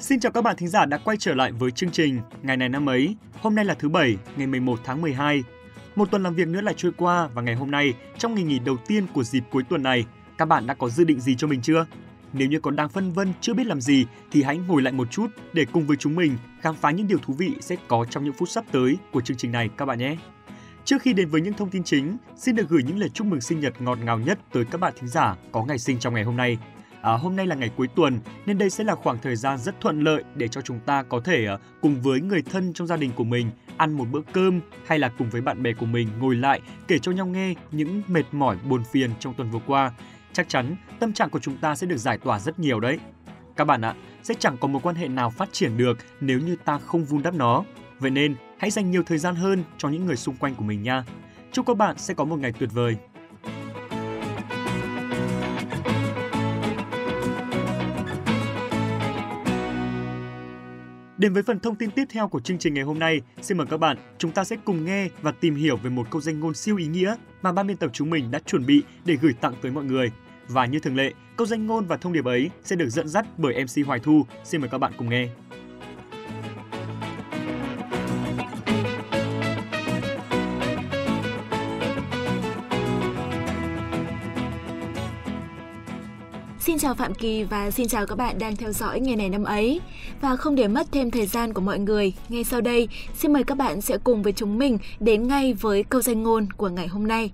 Xin chào các bạn thính giả đã quay trở lại với chương trình Ngày này năm ấy. Hôm nay là thứ Bảy, ngày 11 tháng 12. Một tuần làm việc nữa lại trôi qua và ngày hôm nay, trong ngày nghỉ đầu tiên của dịp cuối tuần này, các bạn đã có dự định gì cho mình chưa? Nếu như còn đang phân vân chưa biết làm gì thì hãy ngồi lại một chút để cùng với chúng mình khám phá những điều thú vị sẽ có trong những phút sắp tới của chương trình này các bạn nhé. Trước khi đến với những thông tin chính, xin được gửi những lời chúc mừng sinh nhật ngọt ngào nhất tới các bạn thính giả có ngày sinh trong ngày hôm nay. À, hôm nay là ngày cuối tuần nên đây sẽ là khoảng thời gian rất thuận lợi để cho chúng ta có thể à, cùng với người thân trong gia đình của mình ăn một bữa cơm hay là cùng với bạn bè của mình ngồi lại kể cho nhau nghe những mệt mỏi buồn phiền trong tuần vừa qua. Chắc chắn tâm trạng của chúng ta sẽ được giải tỏa rất nhiều đấy. Các bạn ạ, sẽ chẳng có một quan hệ nào phát triển được nếu như ta không vun đắp nó. Vậy nên, hãy dành nhiều thời gian hơn cho những người xung quanh của mình nha. Chúc các bạn sẽ có một ngày tuyệt vời. Đến với phần thông tin tiếp theo của chương trình ngày hôm nay, xin mời các bạn, chúng ta sẽ cùng nghe và tìm hiểu về một câu danh ngôn siêu ý nghĩa mà ban biên tập chúng mình đã chuẩn bị để gửi tặng tới mọi người. Và như thường lệ, câu danh ngôn và thông điệp ấy sẽ được dẫn dắt bởi MC Hoài Thu. Xin mời các bạn cùng nghe. Chào Phạm Kỳ và xin chào các bạn đang theo dõi ngày này năm ấy. Và không để mất thêm thời gian của mọi người, ngay sau đây, xin mời các bạn sẽ cùng với chúng mình đến ngay với câu danh ngôn của ngày hôm nay.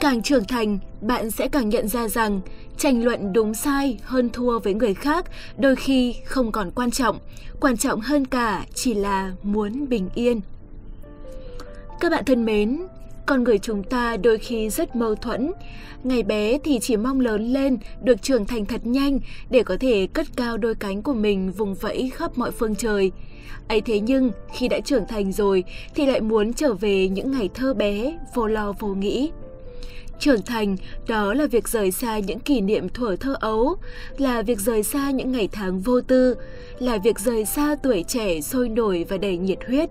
Càng trưởng thành, bạn sẽ càng nhận ra rằng tranh luận đúng sai hơn thua với người khác đôi khi không còn quan trọng, quan trọng hơn cả chỉ là muốn bình yên. Các bạn thân mến, con người chúng ta đôi khi rất mâu thuẫn. Ngày bé thì chỉ mong lớn lên, được trưởng thành thật nhanh để có thể cất cao đôi cánh của mình vùng vẫy khắp mọi phương trời. ấy thế nhưng khi đã trưởng thành rồi thì lại muốn trở về những ngày thơ bé, vô lo vô nghĩ. Trưởng thành, đó là việc rời xa những kỷ niệm thuở thơ ấu, là việc rời xa những ngày tháng vô tư, là việc rời xa tuổi trẻ sôi nổi và đầy nhiệt huyết.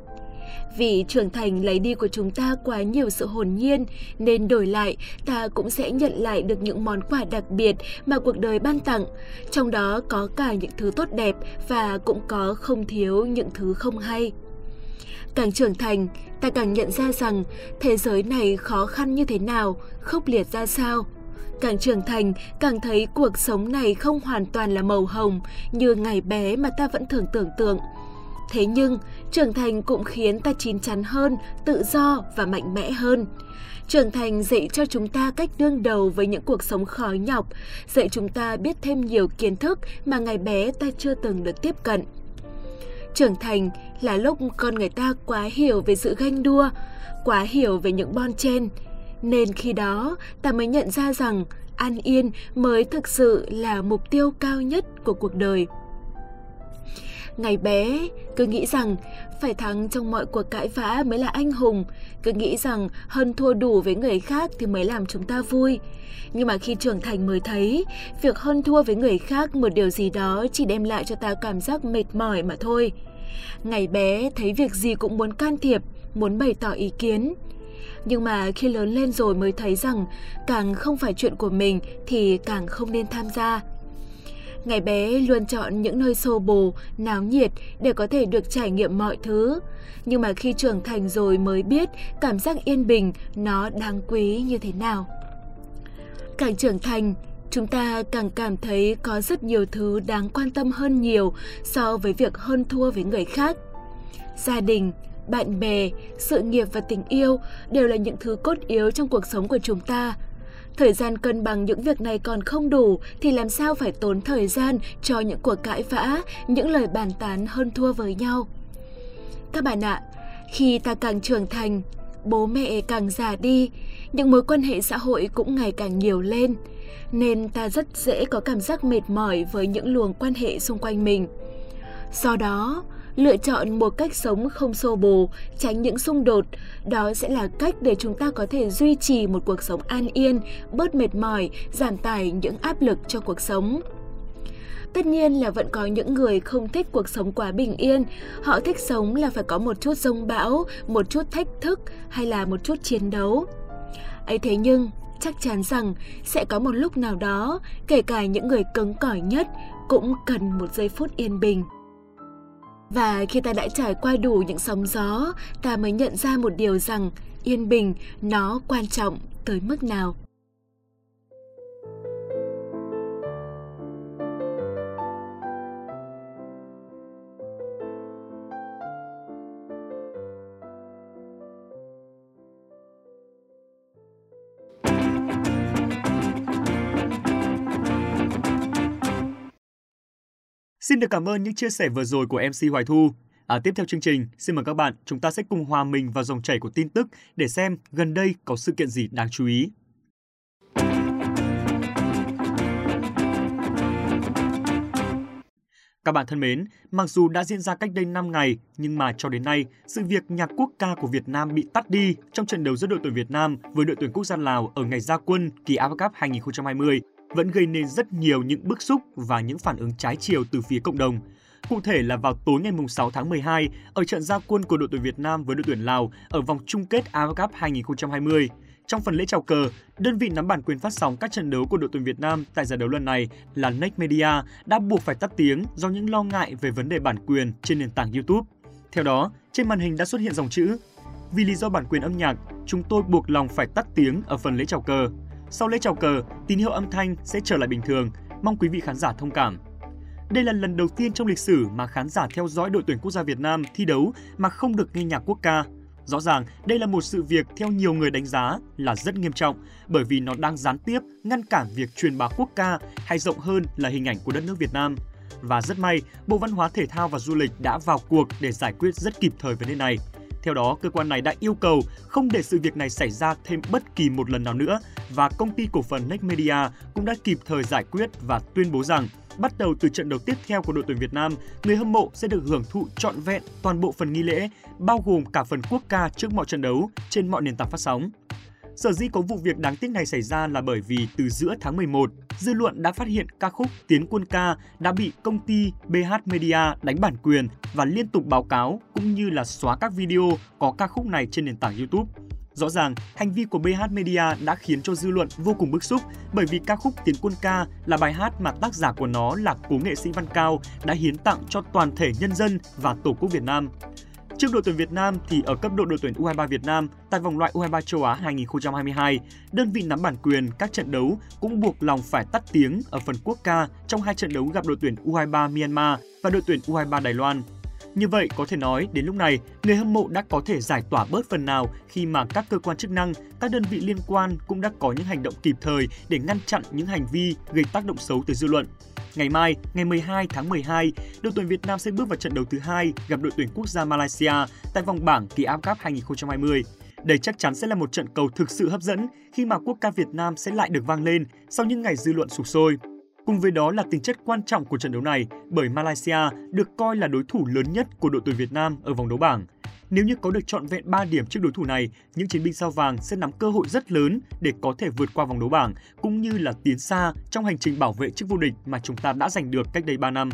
Vì trưởng thành lấy đi của chúng ta quá nhiều sự hồn nhiên, nên đổi lại ta cũng sẽ nhận lại được những món quà đặc biệt mà cuộc đời ban tặng. Trong đó có cả những thứ tốt đẹp và cũng có không thiếu những thứ không hay. Càng trưởng thành, ta càng nhận ra rằng thế giới này khó khăn như thế nào, khốc liệt ra sao. Càng trưởng thành, càng thấy cuộc sống này không hoàn toàn là màu hồng như ngày bé mà ta vẫn thường tưởng tượng. Thế nhưng, trưởng thành cũng khiến ta chín chắn hơn, tự do và mạnh mẽ hơn. Trưởng thành dạy cho chúng ta cách đương đầu với những cuộc sống khó nhọc, dạy chúng ta biết thêm nhiều kiến thức mà ngày bé ta chưa từng được tiếp cận. Trưởng thành là lúc con người ta quá hiểu về sự ganh đua, quá hiểu về những bon chen, nên khi đó ta mới nhận ra rằng an yên mới thực sự là mục tiêu cao nhất của cuộc đời. Ngày bé, cứ nghĩ rằng phải thắng trong mọi cuộc cãi vã mới là anh hùng, cứ nghĩ rằng hơn thua đủ với người khác thì mới làm chúng ta vui. Nhưng mà khi trưởng thành mới thấy, việc hơn thua với người khác một điều gì đó chỉ đem lại cho ta cảm giác mệt mỏi mà thôi. Ngày bé thấy việc gì cũng muốn can thiệp, muốn bày tỏ ý kiến. Nhưng mà khi lớn lên rồi mới thấy rằng càng không phải chuyện của mình thì càng không nên tham gia. Ngày bé luôn chọn những nơi xô bồ, náo nhiệt để có thể được trải nghiệm mọi thứ. Nhưng mà khi trưởng thành rồi mới biết cảm giác yên bình nó đáng quý như thế nào. Càng trưởng thành, chúng ta càng cảm thấy có rất nhiều thứ đáng quan tâm hơn nhiều so với việc hơn thua với người khác. Gia đình, bạn bè, sự nghiệp và tình yêu đều là những thứ cốt yếu trong cuộc sống của chúng ta. Thời gian cân bằng những việc này còn không đủ thì làm sao phải tốn thời gian cho những cuộc cãi vã, những lời bàn tán hơn thua với nhau. Các bạn ạ, khi ta càng trưởng thành, bố mẹ càng già đi, những mối quan hệ xã hội cũng ngày càng nhiều lên, nên ta rất dễ có cảm giác mệt mỏi với những luồng quan hệ xung quanh mình. Do đó, lựa chọn một cách sống không xô bồ, tránh những xung đột, đó sẽ là cách để chúng ta có thể duy trì một cuộc sống an yên, bớt mệt mỏi, giảm tải những áp lực cho cuộc sống. Tất nhiên là vẫn có những người không thích cuộc sống quá bình yên, họ thích sống là phải có một chút rông bão, một chút thách thức hay là một chút chiến đấu. ấy thế nhưng, chắc chắn rằng sẽ có một lúc nào đó, kể cả những người cứng cỏi nhất cũng cần một giây phút yên bình. Và khi ta đã trải qua đủ những sóng gió, ta mới nhận ra một điều rằng yên bình nó quan trọng tới mức nào. Xin được cảm ơn những chia sẻ vừa rồi của MC Hoài Thu. À, tiếp theo chương trình, xin mời các bạn, chúng ta sẽ cùng hòa mình vào dòng chảy của tin tức để xem gần đây có sự kiện gì đáng chú ý. Các bạn thân mến, mặc dù đã diễn ra cách đây 5 ngày, nhưng mà cho đến nay, sự việc nhạc quốc ca của Việt Nam bị tắt đi trong trận đấu giữa đội tuyển Việt Nam với đội tuyển quốc gia Lào ở ngày gia quân kỳ AFF Cup 2020 vẫn gây nên rất nhiều những bức xúc và những phản ứng trái chiều từ phía cộng đồng. Cụ thể là vào tối ngày 6 tháng 12, ở trận gia quân của đội tuyển Việt Nam với đội tuyển Lào ở vòng chung kết AFF Cup 2020. Trong phần lễ chào cờ, đơn vị nắm bản quyền phát sóng các trận đấu của đội tuyển Việt Nam tại giải đấu lần này là Next Media đã buộc phải tắt tiếng do những lo ngại về vấn đề bản quyền trên nền tảng YouTube. Theo đó, trên màn hình đã xuất hiện dòng chữ Vì lý do bản quyền âm nhạc, chúng tôi buộc lòng phải tắt tiếng ở phần lễ chào cờ. Sau lễ chào cờ, tín hiệu âm thanh sẽ trở lại bình thường. Mong quý vị khán giả thông cảm. Đây là lần đầu tiên trong lịch sử mà khán giả theo dõi đội tuyển quốc gia Việt Nam thi đấu mà không được nghe nhạc quốc ca. Rõ ràng, đây là một sự việc theo nhiều người đánh giá là rất nghiêm trọng bởi vì nó đang gián tiếp ngăn cản việc truyền bá quốc ca hay rộng hơn là hình ảnh của đất nước Việt Nam. Và rất may, Bộ Văn hóa Thể thao và Du lịch đã vào cuộc để giải quyết rất kịp thời vấn đề này. Theo đó, cơ quan này đã yêu cầu không để sự việc này xảy ra thêm bất kỳ một lần nào nữa và công ty cổ phần Next Media cũng đã kịp thời giải quyết và tuyên bố rằng bắt đầu từ trận đấu tiếp theo của đội tuyển Việt Nam, người hâm mộ sẽ được hưởng thụ trọn vẹn toàn bộ phần nghi lễ, bao gồm cả phần quốc ca trước mọi trận đấu trên mọi nền tảng phát sóng. Sở dĩ có vụ việc đáng tiếc này xảy ra là bởi vì từ giữa tháng 11, dư luận đã phát hiện ca khúc Tiến quân ca đã bị công ty BH Media đánh bản quyền và liên tục báo cáo cũng như là xóa các video có ca khúc này trên nền tảng YouTube. Rõ ràng, hành vi của BH Media đã khiến cho dư luận vô cùng bức xúc bởi vì ca khúc Tiến quân ca là bài hát mà tác giả của nó là cố nghệ sĩ Văn Cao đã hiến tặng cho toàn thể nhân dân và Tổ quốc Việt Nam. Trước đội tuyển Việt Nam thì ở cấp độ đội tuyển U23 Việt Nam tại vòng loại U23 châu Á 2022, đơn vị nắm bản quyền các trận đấu cũng buộc lòng phải tắt tiếng ở phần quốc ca trong hai trận đấu gặp đội tuyển U23 Myanmar và đội tuyển U23 Đài Loan. Như vậy có thể nói đến lúc này, người hâm mộ đã có thể giải tỏa bớt phần nào khi mà các cơ quan chức năng, các đơn vị liên quan cũng đã có những hành động kịp thời để ngăn chặn những hành vi gây tác động xấu tới dư luận. Ngày mai, ngày 12 tháng 12, đội tuyển Việt Nam sẽ bước vào trận đấu thứ hai gặp đội tuyển quốc gia Malaysia tại vòng bảng kỳ AFF Cup 2020. Đây chắc chắn sẽ là một trận cầu thực sự hấp dẫn khi mà quốc ca Việt Nam sẽ lại được vang lên sau những ngày dư luận sụp sôi. Cùng với đó là tính chất quan trọng của trận đấu này bởi Malaysia được coi là đối thủ lớn nhất của đội tuyển Việt Nam ở vòng đấu bảng. Nếu như có được trọn vẹn 3 điểm trước đối thủ này, những chiến binh sao vàng sẽ nắm cơ hội rất lớn để có thể vượt qua vòng đấu bảng cũng như là tiến xa trong hành trình bảo vệ chức vô địch mà chúng ta đã giành được cách đây 3 năm.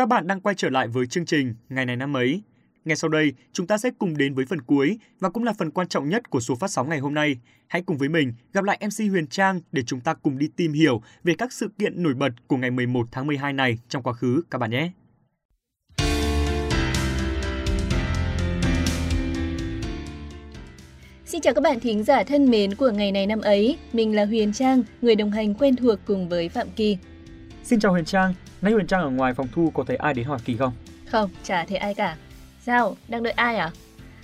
Các bạn đang quay trở lại với chương trình Ngày này năm ấy. Ngay sau đây, chúng ta sẽ cùng đến với phần cuối và cũng là phần quan trọng nhất của số phát sóng ngày hôm nay. Hãy cùng với mình gặp lại MC Huyền Trang để chúng ta cùng đi tìm hiểu về các sự kiện nổi bật của ngày 11 tháng 12 này trong quá khứ các bạn nhé. Xin chào các bạn thính giả thân mến của ngày này năm ấy. Mình là Huyền Trang, người đồng hành quen thuộc cùng với Phạm Kỳ. Xin chào Huyền Trang, Nãy Huyền Trang ở ngoài phòng thu có thấy ai đến hỏi Kỳ không? Không, chả thấy ai cả. Sao, đang đợi ai à?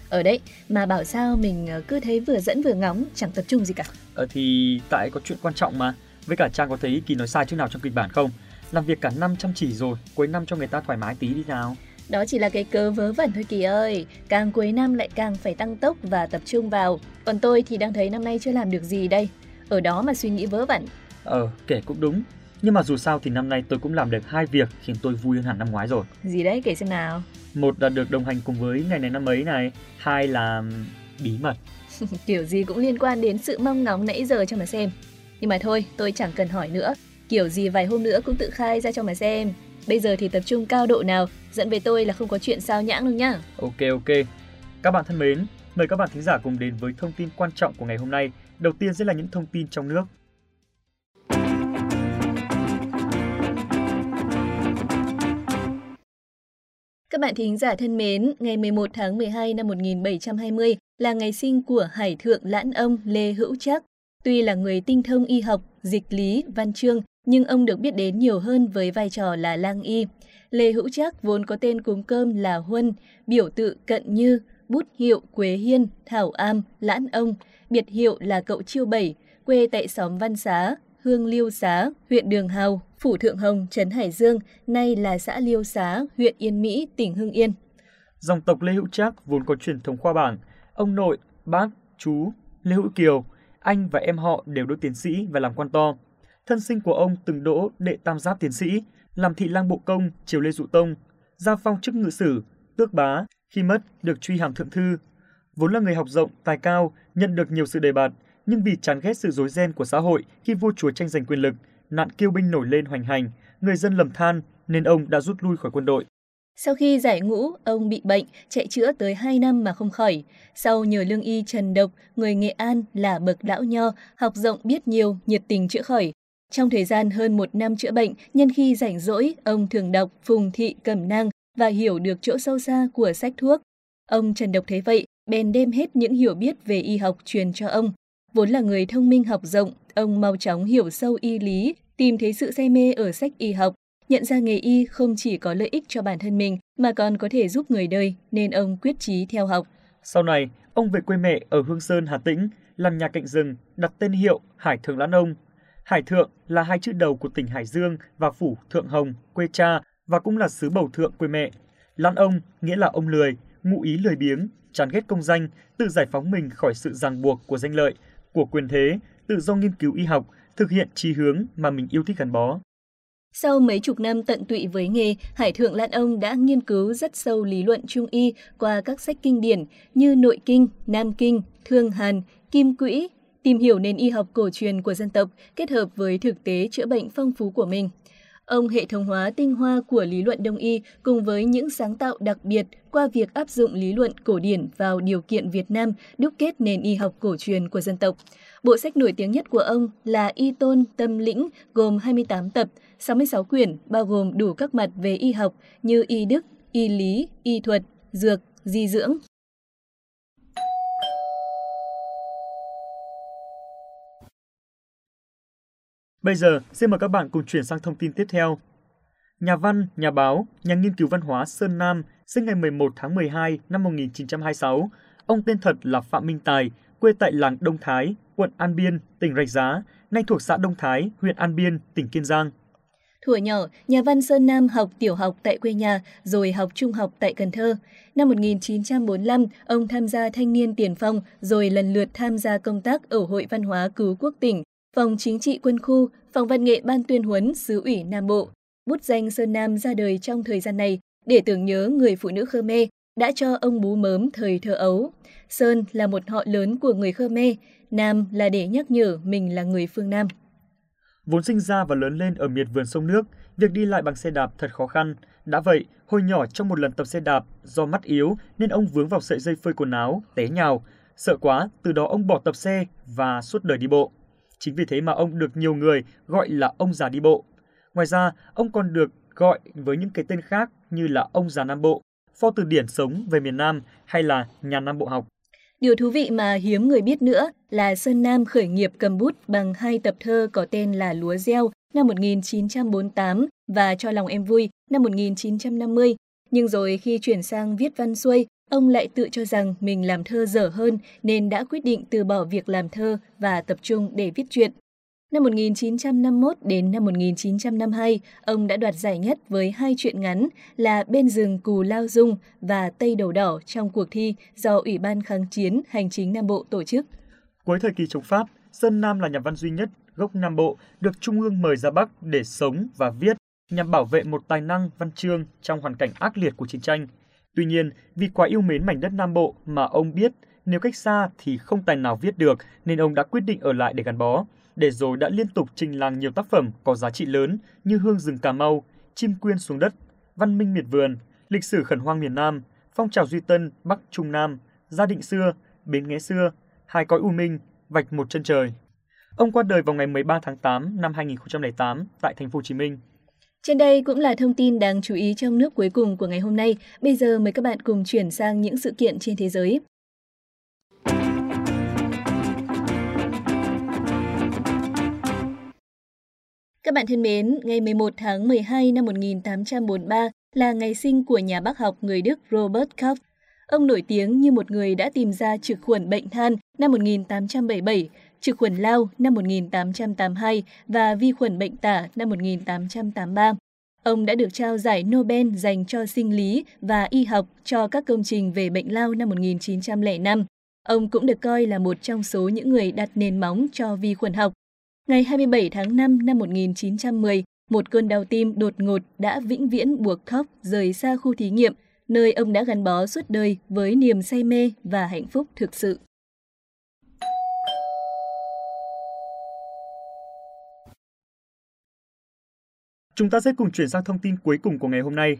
Ở đấy, mà bảo sao mình ờ, cứ thấy vừa dẫn vừa ngóng, chẳng tập trung gì cả. Ờ thì tại có chuyện quan trọng mà. Với cả Trang có thấy Kỳ nói sai chút nào trong kịch bản không? Làm việc cả năm chăm chỉ rồi, cuối năm cho người ta thoải mái tí đi nào. Đó chỉ là cái cớ vớ vẩn thôi Kỳ ơi. Càng cuối năm lại càng phải tăng tốc và tập trung vào. Còn tôi thì đang thấy năm nay chưa làm được gì đây. Ở đó mà suy nghĩ vớ vẩn. Ờ, kể cũng đúng. Nhưng mà dù sao thì năm nay tôi cũng làm được hai việc khiến tôi vui hơn hẳn năm ngoái rồi. Gì đấy kể xem nào. Một là được đồng hành cùng với ngày này năm ấy này, hai là bí mật. Kiểu gì cũng liên quan đến sự mong ngóng nãy giờ cho mà xem. Nhưng mà thôi, tôi chẳng cần hỏi nữa. Kiểu gì vài hôm nữa cũng tự khai ra cho mà xem. Bây giờ thì tập trung cao độ nào, dẫn về tôi là không có chuyện sao nhãng đâu nhá. Ok ok. Các bạn thân mến, mời các bạn thính giả cùng đến với thông tin quan trọng của ngày hôm nay. Đầu tiên sẽ là những thông tin trong nước. Các bạn thính giả thân mến, ngày 11 tháng 12 năm 1720 là ngày sinh của Hải Thượng Lãn Ông Lê Hữu Trác. Tuy là người tinh thông y học, dịch lý, văn chương, nhưng ông được biết đến nhiều hơn với vai trò là lang y. Lê Hữu Trác vốn có tên cúng cơm là Huân, biểu tự Cận Như, bút hiệu Quế Hiên, Thảo Am, Lãn Ông, biệt hiệu là cậu Chiêu Bảy, quê tại xóm Văn Xá, Hương Liêu Xá, huyện Đường Hào, Phủ Thượng Hồng, Trấn Hải Dương, nay là xã Liêu Xá, huyện Yên Mỹ, tỉnh Hưng Yên. Dòng tộc Lê Hữu Trác vốn có truyền thống khoa bảng, ông nội, bác, chú, Lê Hữu Kiều, anh và em họ đều đỗ tiến sĩ và làm quan to. Thân sinh của ông từng đỗ đệ tam giáp tiến sĩ, làm thị lang bộ công triều Lê Dụ Tông, gia phong chức ngự sử, tước bá, khi mất được truy hàm thượng thư. Vốn là người học rộng, tài cao, nhận được nhiều sự đề bạt, nhưng vì chán ghét sự rối ren của xã hội khi vua chúa tranh giành quyền lực, nạn kiêu binh nổi lên hoành hành, người dân lầm than nên ông đã rút lui khỏi quân đội. Sau khi giải ngũ, ông bị bệnh, chạy chữa tới 2 năm mà không khỏi. Sau nhờ lương y Trần Độc, người Nghệ An là bậc lão nho, học rộng biết nhiều, nhiệt tình chữa khỏi. Trong thời gian hơn một năm chữa bệnh, nhân khi rảnh rỗi, ông thường đọc Phùng Thị Cẩm Năng và hiểu được chỗ sâu xa của sách thuốc. Ông Trần Độc thấy vậy, bèn đem hết những hiểu biết về y học truyền cho ông. Vốn là người thông minh học rộng, ông mau chóng hiểu sâu y lý, tìm thấy sự say mê ở sách y học, nhận ra nghề y không chỉ có lợi ích cho bản thân mình mà còn có thể giúp người đời, nên ông quyết chí theo học. Sau này, ông về quê mẹ ở Hương Sơn, Hà Tĩnh, làm nhà cạnh rừng, đặt tên hiệu Hải Thượng Lãn Ông. Hải Thượng là hai chữ đầu của tỉnh Hải Dương và phủ Thượng Hồng, quê cha và cũng là xứ bầu thượng quê mẹ. Lãn Ông nghĩa là ông lười, ngụ ý lười biếng, chán ghét công danh, tự giải phóng mình khỏi sự ràng buộc của danh lợi, của quyền thế, tự do nghiên cứu y học, thực hiện chí hướng mà mình yêu thích gắn bó. Sau mấy chục năm tận tụy với nghề, Hải Thượng Lan Ông đã nghiên cứu rất sâu lý luận trung y qua các sách kinh điển như Nội Kinh, Nam Kinh, Thương Hàn, Kim Quỹ, tìm hiểu nền y học cổ truyền của dân tộc kết hợp với thực tế chữa bệnh phong phú của mình. Ông hệ thống hóa tinh hoa của lý luận đông y cùng với những sáng tạo đặc biệt qua việc áp dụng lý luận cổ điển vào điều kiện Việt Nam đúc kết nền y học cổ truyền của dân tộc. Bộ sách nổi tiếng nhất của ông là Y Tôn Tâm Lĩnh gồm 28 tập, 66 quyển bao gồm đủ các mặt về y học như y đức, y lý, y thuật, dược, di dưỡng. Bây giờ, xin mời các bạn cùng chuyển sang thông tin tiếp theo. Nhà văn, nhà báo, nhà nghiên cứu văn hóa Sơn Nam, sinh ngày 11 tháng 12 năm 1926. Ông tên thật là Phạm Minh Tài, quê tại làng Đông Thái, quận An Biên, tỉnh Rạch Giá, nay thuộc xã Đông Thái, huyện An Biên, tỉnh Kiên Giang. Thuở nhỏ, nhà văn Sơn Nam học tiểu học tại quê nhà, rồi học trung học tại Cần Thơ. Năm 1945, ông tham gia thanh niên tiền phong, rồi lần lượt tham gia công tác ở Hội Văn hóa Cứu Quốc tỉnh, Phòng Chính trị Quân khu, Phòng Văn nghệ Ban tuyên huấn xứ ủy Nam Bộ. Bút danh Sơn Nam ra đời trong thời gian này để tưởng nhớ người phụ nữ Khmer đã cho ông bú mớm thời thơ ấu. Sơn là một họ lớn của người Khmer, Nam là để nhắc nhở mình là người phương Nam. Vốn sinh ra và lớn lên ở miệt vườn sông nước, việc đi lại bằng xe đạp thật khó khăn. Đã vậy, hồi nhỏ trong một lần tập xe đạp, do mắt yếu nên ông vướng vào sợi dây phơi quần áo, té nhào. Sợ quá, từ đó ông bỏ tập xe và suốt đời đi bộ. Chính vì thế mà ông được nhiều người gọi là ông già đi bộ. Ngoài ra, ông còn được gọi với những cái tên khác như là ông già Nam Bộ, pho từ điển sống về miền Nam hay là nhà Nam Bộ học. Điều thú vị mà hiếm người biết nữa là Sơn Nam khởi nghiệp cầm bút bằng hai tập thơ có tên là Lúa Gieo năm 1948 và Cho lòng em vui năm 1950. Nhưng rồi khi chuyển sang viết văn xuôi, ông lại tự cho rằng mình làm thơ dở hơn nên đã quyết định từ bỏ việc làm thơ và tập trung để viết truyện. Năm 1951 đến năm 1952, ông đã đoạt giải nhất với hai truyện ngắn là Bên rừng Cù Lao Dung và Tây Đầu Đỏ trong cuộc thi do Ủy ban kháng chiến Hành chính Nam Bộ tổ chức. Cuối thời kỳ chống Pháp, Sơn Nam là nhà văn duy nhất gốc Nam Bộ được Trung ương mời ra Bắc để sống và viết nhằm bảo vệ một tài năng văn chương trong hoàn cảnh ác liệt của chiến tranh. Tuy nhiên, vì quá yêu mến mảnh đất Nam Bộ mà ông biết nếu cách xa thì không tài nào viết được nên ông đã quyết định ở lại để gắn bó. để rồi đã liên tục trình làng nhiều tác phẩm có giá trị lớn như Hương rừng Cà Mau, Chim quyên xuống đất, Văn minh miệt vườn, Lịch sử khẩn hoang miền Nam, Phong trào Duy Tân Bắc Trung Nam, Gia định xưa, Bến nghé xưa, Hai cõi U Minh, Vạch một chân trời. Ông qua đời vào ngày 13 tháng 8 năm 2008 tại thành phố Hồ Chí Minh. Trên đây cũng là thông tin đáng chú ý trong nước cuối cùng của ngày hôm nay. Bây giờ mời các bạn cùng chuyển sang những sự kiện trên thế giới. Các bạn thân mến, ngày 11 tháng 12 năm 1843 là ngày sinh của nhà bác học người Đức Robert Koch. Ông nổi tiếng như một người đã tìm ra trực khuẩn bệnh than năm 1877, trực khuẩn lao năm 1882 và vi khuẩn bệnh tả năm 1883. Ông đã được trao giải Nobel dành cho sinh lý và y học cho các công trình về bệnh lao năm 1905. Ông cũng được coi là một trong số những người đặt nền móng cho vi khuẩn học. Ngày 27 tháng 5 năm 1910, một cơn đau tim đột ngột đã vĩnh viễn buộc khóc rời xa khu thí nghiệm, nơi ông đã gắn bó suốt đời với niềm say mê và hạnh phúc thực sự. Chúng ta sẽ cùng chuyển sang thông tin cuối cùng của ngày hôm nay.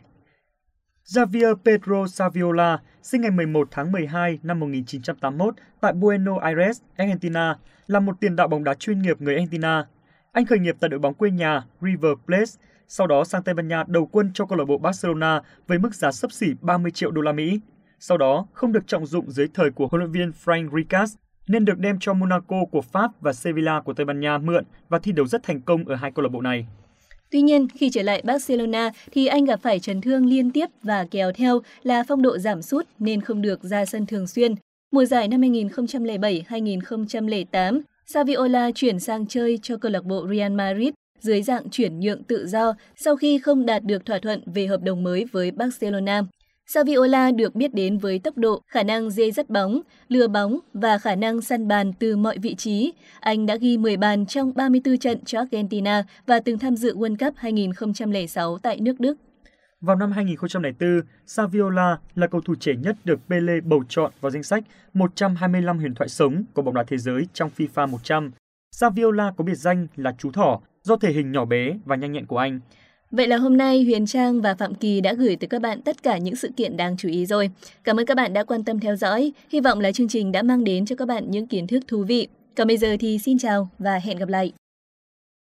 Javier Pedro Saviola, sinh ngày 11 tháng 12 năm 1981 tại Buenos Aires, Argentina, là một tiền đạo bóng đá chuyên nghiệp người Argentina. Anh khởi nghiệp tại đội bóng quê nhà River Plate, sau đó sang Tây Ban Nha đầu quân cho câu lạc bộ Barcelona với mức giá sấp xỉ 30 triệu đô la Mỹ. Sau đó, không được trọng dụng dưới thời của huấn luyện viên Frank Ricas, nên được đem cho Monaco của Pháp và Sevilla của Tây Ban Nha mượn và thi đấu rất thành công ở hai câu lạc bộ này. Tuy nhiên, khi trở lại Barcelona thì anh gặp phải chấn thương liên tiếp và kéo theo là phong độ giảm sút nên không được ra sân thường xuyên. Mùa giải năm 2007-2008, Saviola chuyển sang chơi cho câu lạc bộ Real Madrid dưới dạng chuyển nhượng tự do sau khi không đạt được thỏa thuận về hợp đồng mới với Barcelona. Saviola được biết đến với tốc độ, khả năng dê dắt bóng, lừa bóng và khả năng săn bàn từ mọi vị trí. Anh đã ghi 10 bàn trong 34 trận cho Argentina và từng tham dự World Cup 2006 tại nước Đức. Vào năm 2004, Saviola là cầu thủ trẻ nhất được Pele bầu chọn vào danh sách 125 huyền thoại sống của bóng đá thế giới trong FIFA 100. Saviola có biệt danh là chú thỏ do thể hình nhỏ bé và nhanh nhẹn của anh. Vậy là hôm nay Huyền Trang và Phạm Kỳ đã gửi tới các bạn tất cả những sự kiện đáng chú ý rồi. Cảm ơn các bạn đã quan tâm theo dõi. Hy vọng là chương trình đã mang đến cho các bạn những kiến thức thú vị. Còn bây giờ thì xin chào và hẹn gặp lại.